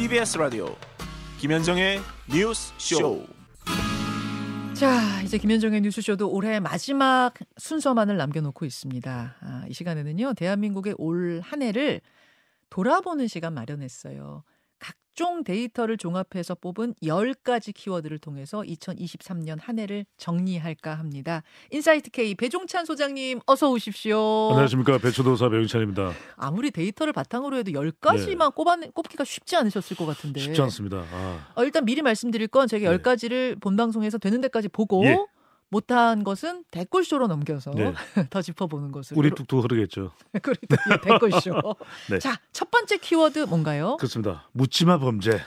CBS 라디오 김현정의 뉴스 쇼. 자, 이제 김현정의 뉴스쇼도 올해 마지막 순서만을 남겨놓고 있습니다. 아, 이 시간에는요, 대한민국의 올 한 해를 돌아보는 시간 마련했어요. 각종 데이터를 종합해서 뽑은 10가지 키워드를 통해서 2023년 한 해를 정리할까 합니다. 인사이트 K 배종찬 소장님 어서 오십시오. 안녕하십니까 배추도사 배종찬입니다. 아무리 데이터를 바탕으로 해도 10가지만 꼽아 꼽기가 쉽지 않으셨을 것 같은데. 쉽지 않습니다. 아. 어, 일단 미리 말씀드릴 건 제가 네. 10가지를 본 방송에서 되는 데까지 보고 예. 못한 것은 댓글쇼로 넘겨서 네. 더 짚어보는 것으로. 우리 뚝뚝 흐르겠죠. 그리고 댓글쇼. 네. 자, 첫 번째 키워드 뭔가요? 그렇습니다. 묻지마 범죄.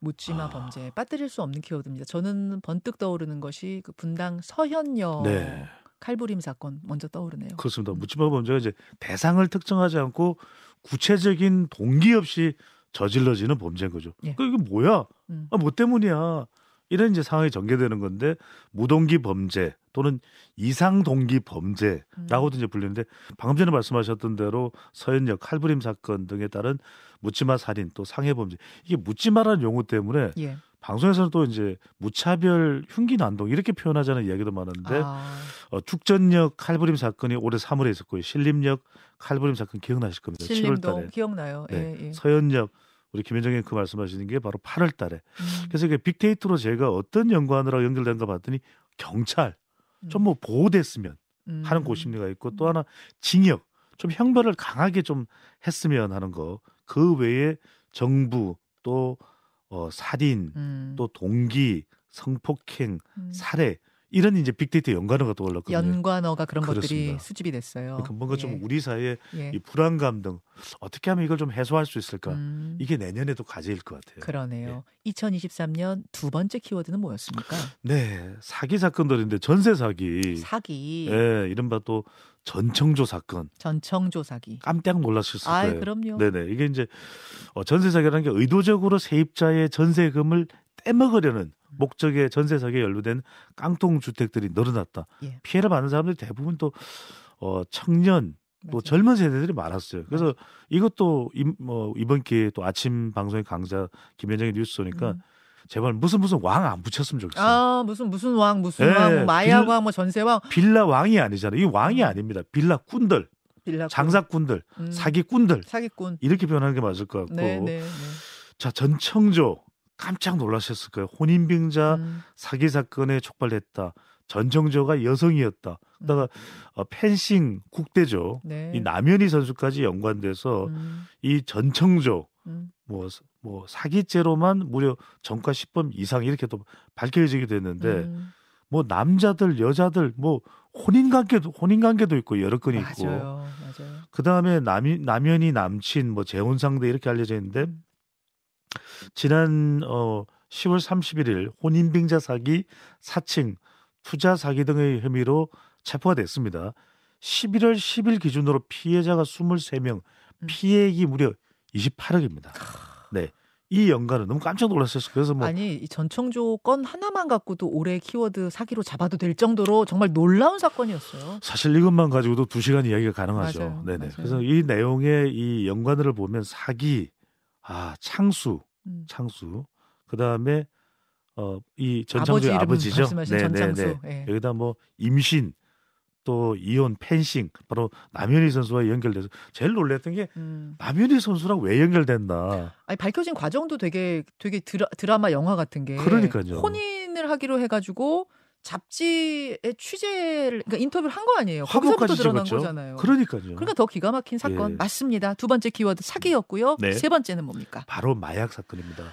묻지마 아. 범죄. 빠뜨릴 수 없는 키워드입니다. 저는 번뜩 떠오르는 것이 그 분당 서현역 네. 칼부림 사건 먼저 떠오르네요. 그렇습니다. 묻지마 범죄가 이제 대상을 특정하지 않고 구체적인 동기 없이 저질러지는 범죄인 거죠. 예. 그 이게 뭐야? 음. 아, 뭐 때문이야? 이런 이제 상황이 전개되는 건데 무동기 범죄 또는 이상 동기 범죄라고도 이제 불리는데 방금 전에 말씀하셨던 대로 서현역 칼부림 사건 등에 따른 묻지마 살인 또 상해 범죄 이게 묻지마라는 용어 때문에 예. 방송에서는 또 이제 무차별 흉기 난동 이렇게 표현하자는 이야기도 많은데 아, 어, 축전역 칼부림 사건이 올해 3월에 있었고요. 신림역 칼부림 사건 기억나실 겁니다. 7월 신림동 달에. 기억나요. 네. 예, 예. 서현역 우리 김현정님 그 말씀하시는 게 바로 8월 달에. 음, 그래서 이게 빅데이터로 제가 어떤 연관으로 연결된가 봤더니 경찰 좀 뭐 보호됐으면 음. 하는 고심리가 있고 또 하나 징역 좀 형벌을 강하게 좀 했으면 하는 거. 그 외에 정부 또 어, 살인 음. 또 동기 성폭행 음. 살해 이런 이제 빅데이터 연관어가 떠올랐거든요. 연관어가 그런 것들이 그렇습니다. 수집이 됐어요. 그러니까 뭔가 좀 예. 우리 사회에 예. 이 불안감 등 어떻게 하면 이걸 좀 해소할 수 있을까? 음, 이게 내년에도 과제일 것 같아요. 그러네요. 2023년 두 번째 키워드는 뭐였습니까? 네, 사기 사건들인데 전세 사기. 사기, 예, 이른바 또 전청조 사건. 전청조 사기. 깜짝 아, 거예요. 그럼요. 네네. 이게 이제 어, 전세 사기라는 게 의도적으로 세입자의 전세금을 떼먹으려는 목적의 전세 사기에 연루된 깡통 주택들이 늘어났다. 예. 피해를 받는 사람들이 대부분 또 어, 청년 또 맞아요. 젊은 세대들이 많았어요. 그래서 이것도 이, 뭐 이번 기회에 또 아침 방송의 강자 김현정의 뉴스 오니까 음. 제발 무슨 무슨 왕 안 붙였으면 좋겠어요. 아 무슨 무슨 왕 무슨 예, 왕뭐 마약 빌- 왕뭐 전세왕 빌라 왕이 아니잖아요. 이 왕이 아닙니다. 빌라 꾼들, 빌라 장사꾼들, 음, 사기꾼들 사기꾼. 이렇게 표현하는 게 맞을 것 같고. 네, 네, 네. 자 전청조 깜짝 놀라셨을 거예요. 혼인빙자 음, 사기 사건에 촉발됐다. 전청조가 여성이었다. 그다가 어, 펜싱 국대죠. 네. 이 남현희 선수까지 연관돼서 음, 이 전청조 음, 뭐, 뭐 사기죄로만 무려 전과 10번 이상 이렇게 또 밝혀지게 됐는데 음, 뭐 남자들 여자들 뭐 혼인 관계도 혼인 관계도 있고 여러 건이 있고 맞아요, 맞아요. 그 다음에 남이 남연이 남친 뭐 재혼 상대 이렇게 알려져 있는데 음, 지난 어 10월 31일 혼인빙자 사기, 사칭, 투자 사기 등의 혐의로 체포가 됐습니다. 11월 10일 기준으로 피해자가 23명, 음. 피해액이 무려 28억입니다. 네. 이 연간은 너무 깜짝 놀랐어요. 그래서 뭐 아니 이 전청조 건 하나만 갖고도 올해 키워드 사기로 잡아도 될 정도로 정말 놀라운 사건이었어요. 사실 이것만 가지고도 두 시간 이야기가 가능하죠. 맞아요. 네네. 맞아요. 그래서 이 내용의 이 연관을 보면 사기, 아 창수, 음. 창수, 그 다음에 어이 아버지 전창조의 이름 아버지죠. 말씀하신 전창수. 예. 여기다 뭐 임신 또 이혼 펜싱 바로 남현희 선수와 연결돼서 제일 놀랬던 게 음. 남현희 선수랑 왜 연결됐나. 아니 밝혀진 과정도 되게 되게 드라, 드라마 영화 같은 게 그러니까요. 혼인을 하기로 해가지고 잡지의 취재를 그러니까 인터뷰를 한 거 아니에요. 거기서부터 드러난 찍었죠. 거잖아요. 그러니까요. 그러니까 더 기가 막힌 사건 예. 맞습니다. 두 번째 키워드 사기였고요. 네. 세 번째는 뭡니까? 바로 마약 사건입니다.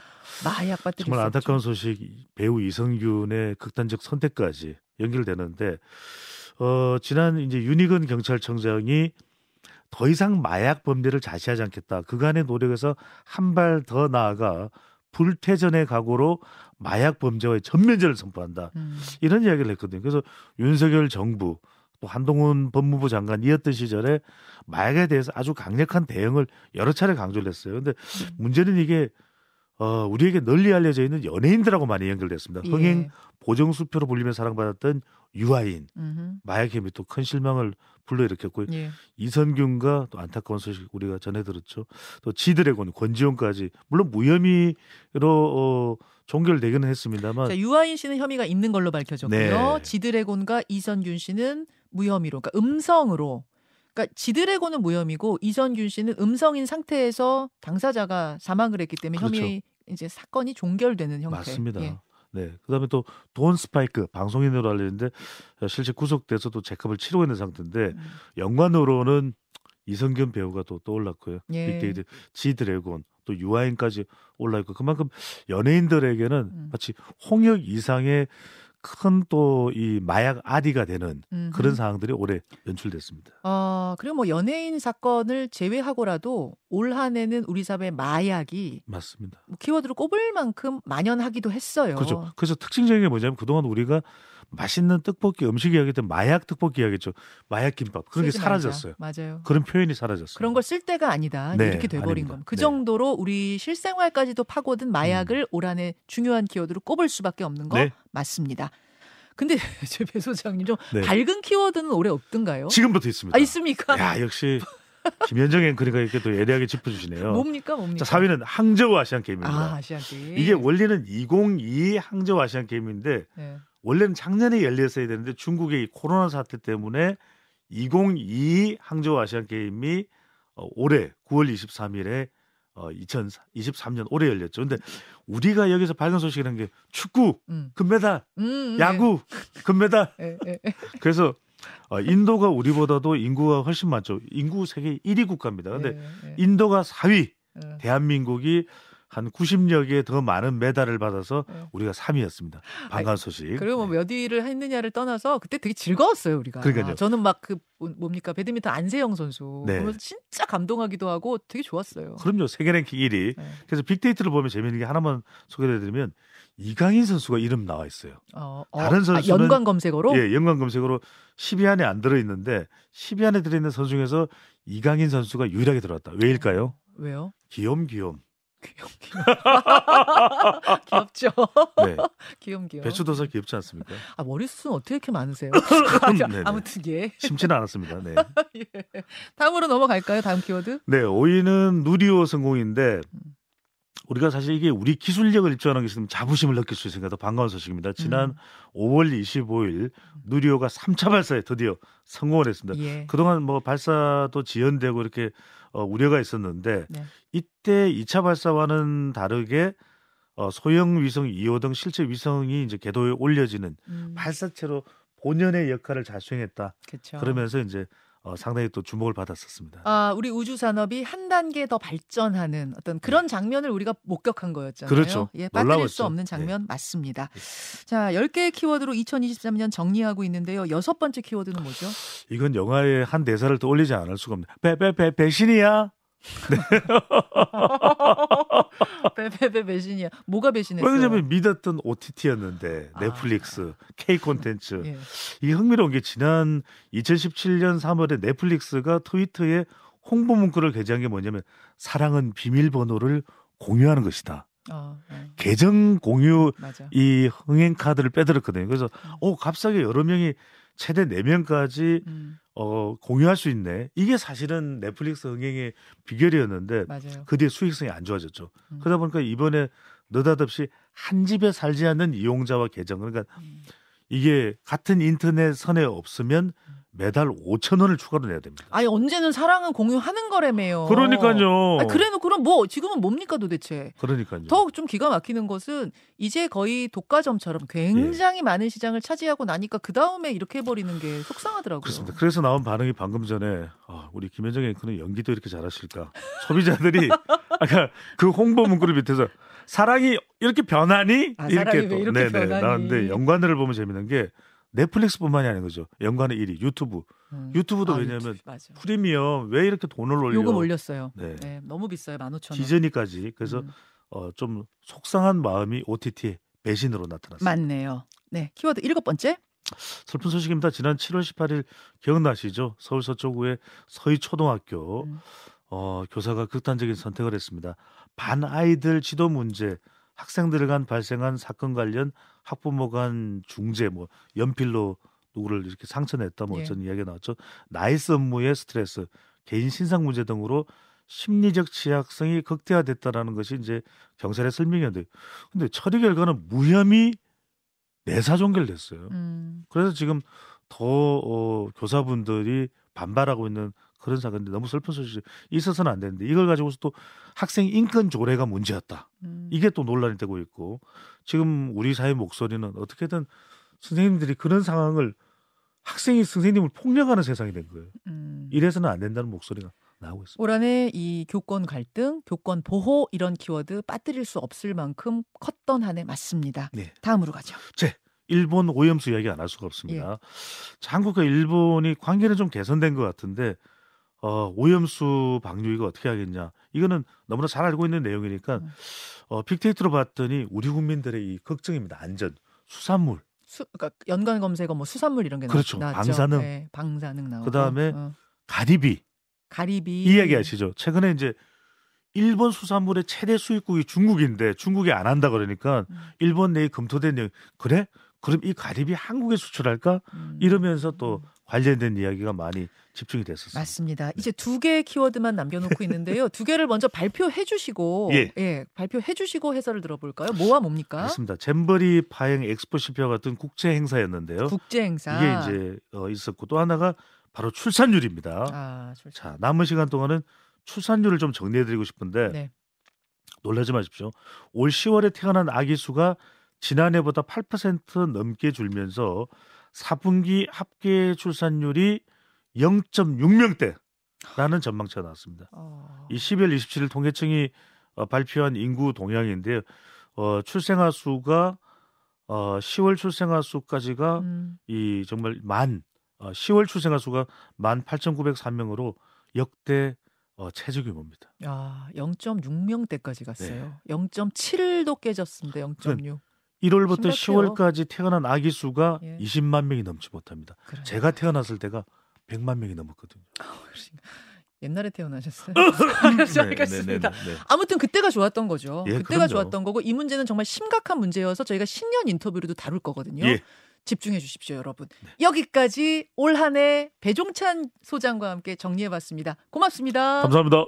마약 빠뜨릴 정말 수 안타까운. 소식 배우 이성균의 극단적 선택까지 연결되는데 어 지난 이제 윤희근 경찰청장이 더 이상 마약 범죄를 자시하지 않겠다. 그간의 노력에서 한 발 더 나아가 불태전의 각오로 마약 범죄와의 전면제를 선포한다. 음. 이런 이야기를 했거든요. 그래서 윤석열 정부 또 한동훈 법무부 장관이었던 시절에 마약에 대해서 아주 강력한 대응을 여러 차례 강조를 했어요. 근데 음. 문제는 이게 어, 우리에게 널리 알려져 있는 연예인들하고 많이 연결됐습니다. 예. 흥행 보정수표로 불리며 사랑받았던 유아인, 음흠. 마약혐이 또 큰 실망을 불러일으켰고요. 예. 이선균과 또 안타까운 소식 우리가 전해 들었죠. 또 지드래곤, 권지용까지 물론 무혐의로 어, 종결되기는 했습니다만 자, 유아인 씨는 혐의가 있는 걸로 밝혀졌고요. 네. 지드래곤과 이선균 씨는 무혐의로, 그러니까 음성으로. 그러니까 지드래곤은 무혐의고 이선균 씨는 음성인 상태에서 당사자가 사망을 했기 때문에 그렇죠. 혐의 이제 사건이 종결되는 형태. 맞습니다. 예. 네. 그다음에 또 돈 스파이크 방송인으로 알려졌는데 실제 구속돼서 또 재컵을 치르고 있는 상태인데 음. 연관으로는 이성균 배우가 또 떠올랐고요. 예. 빅데이트 지드래곤 또 유아인까지 올라 있고 그만큼 연예인들에게는 음. 마치 홍역 이상의 큰 또 이 마약 아디가 되는 음흠. 그런 상황들이 올해 연출됐습니다. 어, 그리고 뭐 연예인 사건을 제외하고라도 올 한해는 우리 사회 마약이 맞습니다. 뭐 키워드로 꼽을 만큼 만연하기도 했어요. 그렇죠. 그래서 특징적인 게 뭐냐면 그동안 우리가 맛있는 떡볶이 음식 이야기했던 마약 떡볶이 이야기했죠. 마약 김밥 그런 게. 사라졌어요. 맞아요. 그런 표현이 사라졌어요. 그런 걸 쓸 때가 아니다. 네, 이렇게 돼버린. 겁니다. 그 네. 음. 정도로 우리 실생활까지도 파고든 마약을 올 한해 중요한 키워드로 꼽을 수밖에 없는 거 네. 맞습니다. 근데 제 배 소장님 좀 네. 밝은 키워드는 올해 없던가요? 지금부터 있습니다. 아 있습니까? 야 역시 김현정 앵커니까 이렇게 또 예리하게 짚어주시네요. 뭡니까 뭡니까? 자 4위는 항저우 아시안 게임입니다. 아 아시안 게임. 이게 원래는 2022 항저우 아시안 게임인데 네. 원래는 작년에 열렸어야 되는데 중국의 이 코로나 사태 때문에 2022 항저우 아시안 게임이 어, 올해 9월 23일에 어, 2023년 올해 열렸죠. 근데 우리가 여기서 밝은 소식이라는 게 축구 음. 금메달, 음, 야구 금메달. 네. 예, 예, 그래서 어, 인도가 우리보다도 인구가 훨씬 많죠. 인구 세계 1위 국가입니다. 근데 예, 예. 인도가 4위, 예. 대한민국이 한 90여 개 더 많은 메달을 받아서 네. 우리가 3위였습니다. 반가운 소식. 그리고 뭐몇 위를 했느냐를 떠나서 그때 되게 즐거웠어요 우리가. 그러니까요. 저는 막 그 뭡니까 배드민턴 안세영 선수 네. 보면서 진짜 감동하기도 하고 되게 좋았어요. 그럼요. 세계 랭킹 1위. 네. 그래서 빅데이터를 보면 재미있는 게 하나만 소개해드리면 이강인 선수가 이름 나와 있어요. 어, 어, 다른 아, 선수는- 연관 검색어로 예, 연관 검색으로 10위 안에 안 들어 있는데 10위 안에 들어 있는 선수 중에서 이강인 선수가 유일하게 들어왔다. 왜일까요? 왜요? 귀염 귀염. 귀염 귀염. 귀엽죠. 네. 귀염 귀염. 배추도사 귀엽지 않습니까? 아 머리숱은 어떻게 이렇게 많으세요? 네네. 아무튼 예. 심지는 않았습니다. 네. 예. 다음으로 넘어갈까요? 다음 키워드. 네, 5위는 누리호 성공인데 우리가 사실 이게 우리 기술력을 입증하는 게 있으면 자부심을 느낄 수 있으니까 더 반가운 소식입니다. 지난 음. 5월 25일 누리호가 3차 발사에 드디어 성공을 했습니다. 예. 그동안 뭐 발사도 지연되고 이렇게 어, 우려가 있었는데 네. 이때 2차 발사와는 다르게 어, 소형 위성 2호 등 실제 위성이 이제 궤도에 올려지는 음, 발사체로 본연의 역할을 잘 수행했다. 그렇죠. 그러면서 이제 어, 상당히 또 주목을 받았었습니다. 아, 우리 우주 산업이 한 단계 더 발전하는 어떤 그런 장면을 우리가 목격한 거였잖아요. 네. 그렇죠. 예, 빠뜨릴. 수 없는 장면 맞습니다. 자, 10개의 키워드로 2023년 정리하고 있는데요. 여섯 번째 키워드는 뭐죠? 이건 영화의 한 대사를 또 올리지 않을 수가 없네. 배배배 배신이야. 배배배 배신이야. 뭐가 배신했어요? 왜냐면 믿었던 OTT였는데 아. 넷플릭스, K 콘텐츠. 예. 이 흥미로운 게 지난 2017년 3월에 넷플릭스가 트위터에 홍보 문구를 게재한 게 뭐냐면 사랑은 비밀번호를 공유하는 것이다. 어, 어, 계정 공유 맞아. 이 흥행 카드를 빼들었거든요. 그래서 음. 어 갑자기 여러 명이 최대 4명까지 음, 어 공유할 수 있네. 이게 사실은 넷플릭스 흥행의 비결이었는데 맞아요. 그 뒤에 수익성이 안 좋아졌죠. 음. 그러다 보니까 이번에 느닷없이 한 집에 살지 않는 이용자와 계정 그러니까 음. 이게 같은 인터넷 선에 없으면 매달 5천 원을 추가로 내야 됩니다. 아니 언제는 사랑은 공유하는 거라며요. 그러니까요. 아, 그래도 그럼 뭐 지금은 뭡니까 도대체? 그러니까요. 더 좀 기가 막히는 것은 이제 거의 독과점처럼 굉장히 예. 많은 시장을 차지하고 나니까 그 다음에 이렇게 해버리는 게 속상하더라고요. 그렇습니다. 그래서 나온 반응이 방금 전에 아, 우리 김현정 앵커는 연기도 이렇게 잘하실까? 소비자들이 아까 그 홍보 문구를 밑에서 사랑이 이렇게 변하니 아, 사랑이 왜 이렇게 변하니? 나왔는데 연관어를 보면 재밌는 게 넷플릭스뿐만이 아닌 거죠. 연관의 1위 유튜브. 음. 유튜브도 아, 왜냐면 유튜브. 프리미엄 왜 이렇게 돈을 올려? 요금 올렸어요. 네. 네, 너무 비싸요. 15,000원. 디즈니까지 그래서 음, 어, 좀 속상한 마음이 OTT의 배신으로 나타났습니다. 맞네요. 네, 키워드 일곱 번째. 슬픈 소식입니다. 지난 7월 18일 기억나시죠? 서울 서초구의 서희 초등학교 음. 어, 교사가 극단적인 선택을 했습니다. 반 아이들 지도 문제, 학생들 간 발생한 사건 관련 학부모 간 중재, 뭐 연필로 누구를 이렇게 상처냈다, 뭐 예. 어쩐 이야기가 나왔죠. 나이스 업무의 스트레스, 개인 신상 문제 등으로 심리적 취약성이 극대화됐다라는 것이 이제 경찰의 설명이었는데, 근데 처리 결과는 무혐의 내사 종결됐어요. 음. 그래서 지금 더 어, 교사분들이 반발하고 있는 그런 사건인데 너무 슬픈 소식이 있어서는 안 되는데 이걸 가지고서 또 학생 인권 조례가 문제였다. 음. 이게 또 논란이 되고 있고 지금 우리 사회 목소리는 어떻게든 선생님들이 그런 상황을 학생이 선생님을 폭력하는 세상이 된 거예요. 음. 이래서는 안 된다는 목소리가 나오고 있습니다. 올 한해 이 교권 갈등, 교권 보호 이런 키워드 빠뜨릴 수 없을 만큼 컸던 한 해 맞습니다. 네. 다음으로 가죠. 일본 오염수 이야기 안 할 수가 없습니다. 자, 한국과 일본이 관계는 좀 개선된 것 같은데 어, 오염수 방류 이거 어떻게 하겠냐? 이거는 너무나 잘 알고 있는 내용이니까 음. 어, 빅데이터로 봤더니 우리 국민들의 이 걱정입니다. 안전, 수산물, 수, 그러니까 연관 검색어 뭐 수산물 이런 게 그렇죠. 나왔죠. 방사능. 네, 방사능 나오고. 그다음에 어, 가리비 가리비 이 이야기 아시죠? 최근에 이제 일본 수산물의 최대 수입국이 중국인데 중국이 안 한다 그러니까 음. 일본 내에 검토된 내용 그래? 그럼 이 가리비 한국에 수출할까? 음. 이러면서 또 관련된 이야기가 많이 집중이 됐었어요. 맞습니다. 이제 두 개의 키워드만 남겨놓고 있는데요. 두 개를 먼저 발표해 주시고, 예. 발표해 주시고 해설을 들어볼까요? 뭐와 뭡니까? 그렇습니다. 잼버리 파행 엑스포시피와 같은 국제 행사였는데요. 국제 행사. 이게 이제 어, 있었고 또 하나가 바로 출산율입니다. 아, 출산. 자 남은 시간 동안은 출산율을 좀 정리해드리고 싶은데 네. 놀라지 마십시오. 올 10월에 태어난 아기 수가 지난해보다 8% 넘게 줄면서 4분기 합계 출산율이 0.6명대라는 전망치가 나왔습니다. 어, 이 12월 27일 통계청이 어, 발표한 인구 동향인데요. 어, 출생아 수가 어, 10월 출생아 수까지가 음, 이 정말 만 어, 10월 출생아 수가 만 8,903명으로 역대 어, 최저 규모입니다. 야, 0.6명대까지 갔어요. 네. 0.7도 깨졌습니다. 0.6. 1월부터 심각해요. 10월까지 태어난 아기 수가 예. 20만 명이 넘지 못합니다. 그래. 제가 태어났을 때가 100만 명이 넘었거든요. 옛날에 태어나셨어요. 네, 알겠습니다. 네, 네, 네. 아무튼 그때가 좋았던 거죠. 예, 그때가 그럼요. 좋았던 거고 이 문제는 정말 심각한 문제여서 저희가 신년 인터뷰로도 다룰 거거든요. 예. 집중해 주십시오, 여러분. 여기까지 올 한 해 배종찬 소장과 함께 정리해 봤습니다. 고맙습니다. 감사합니다.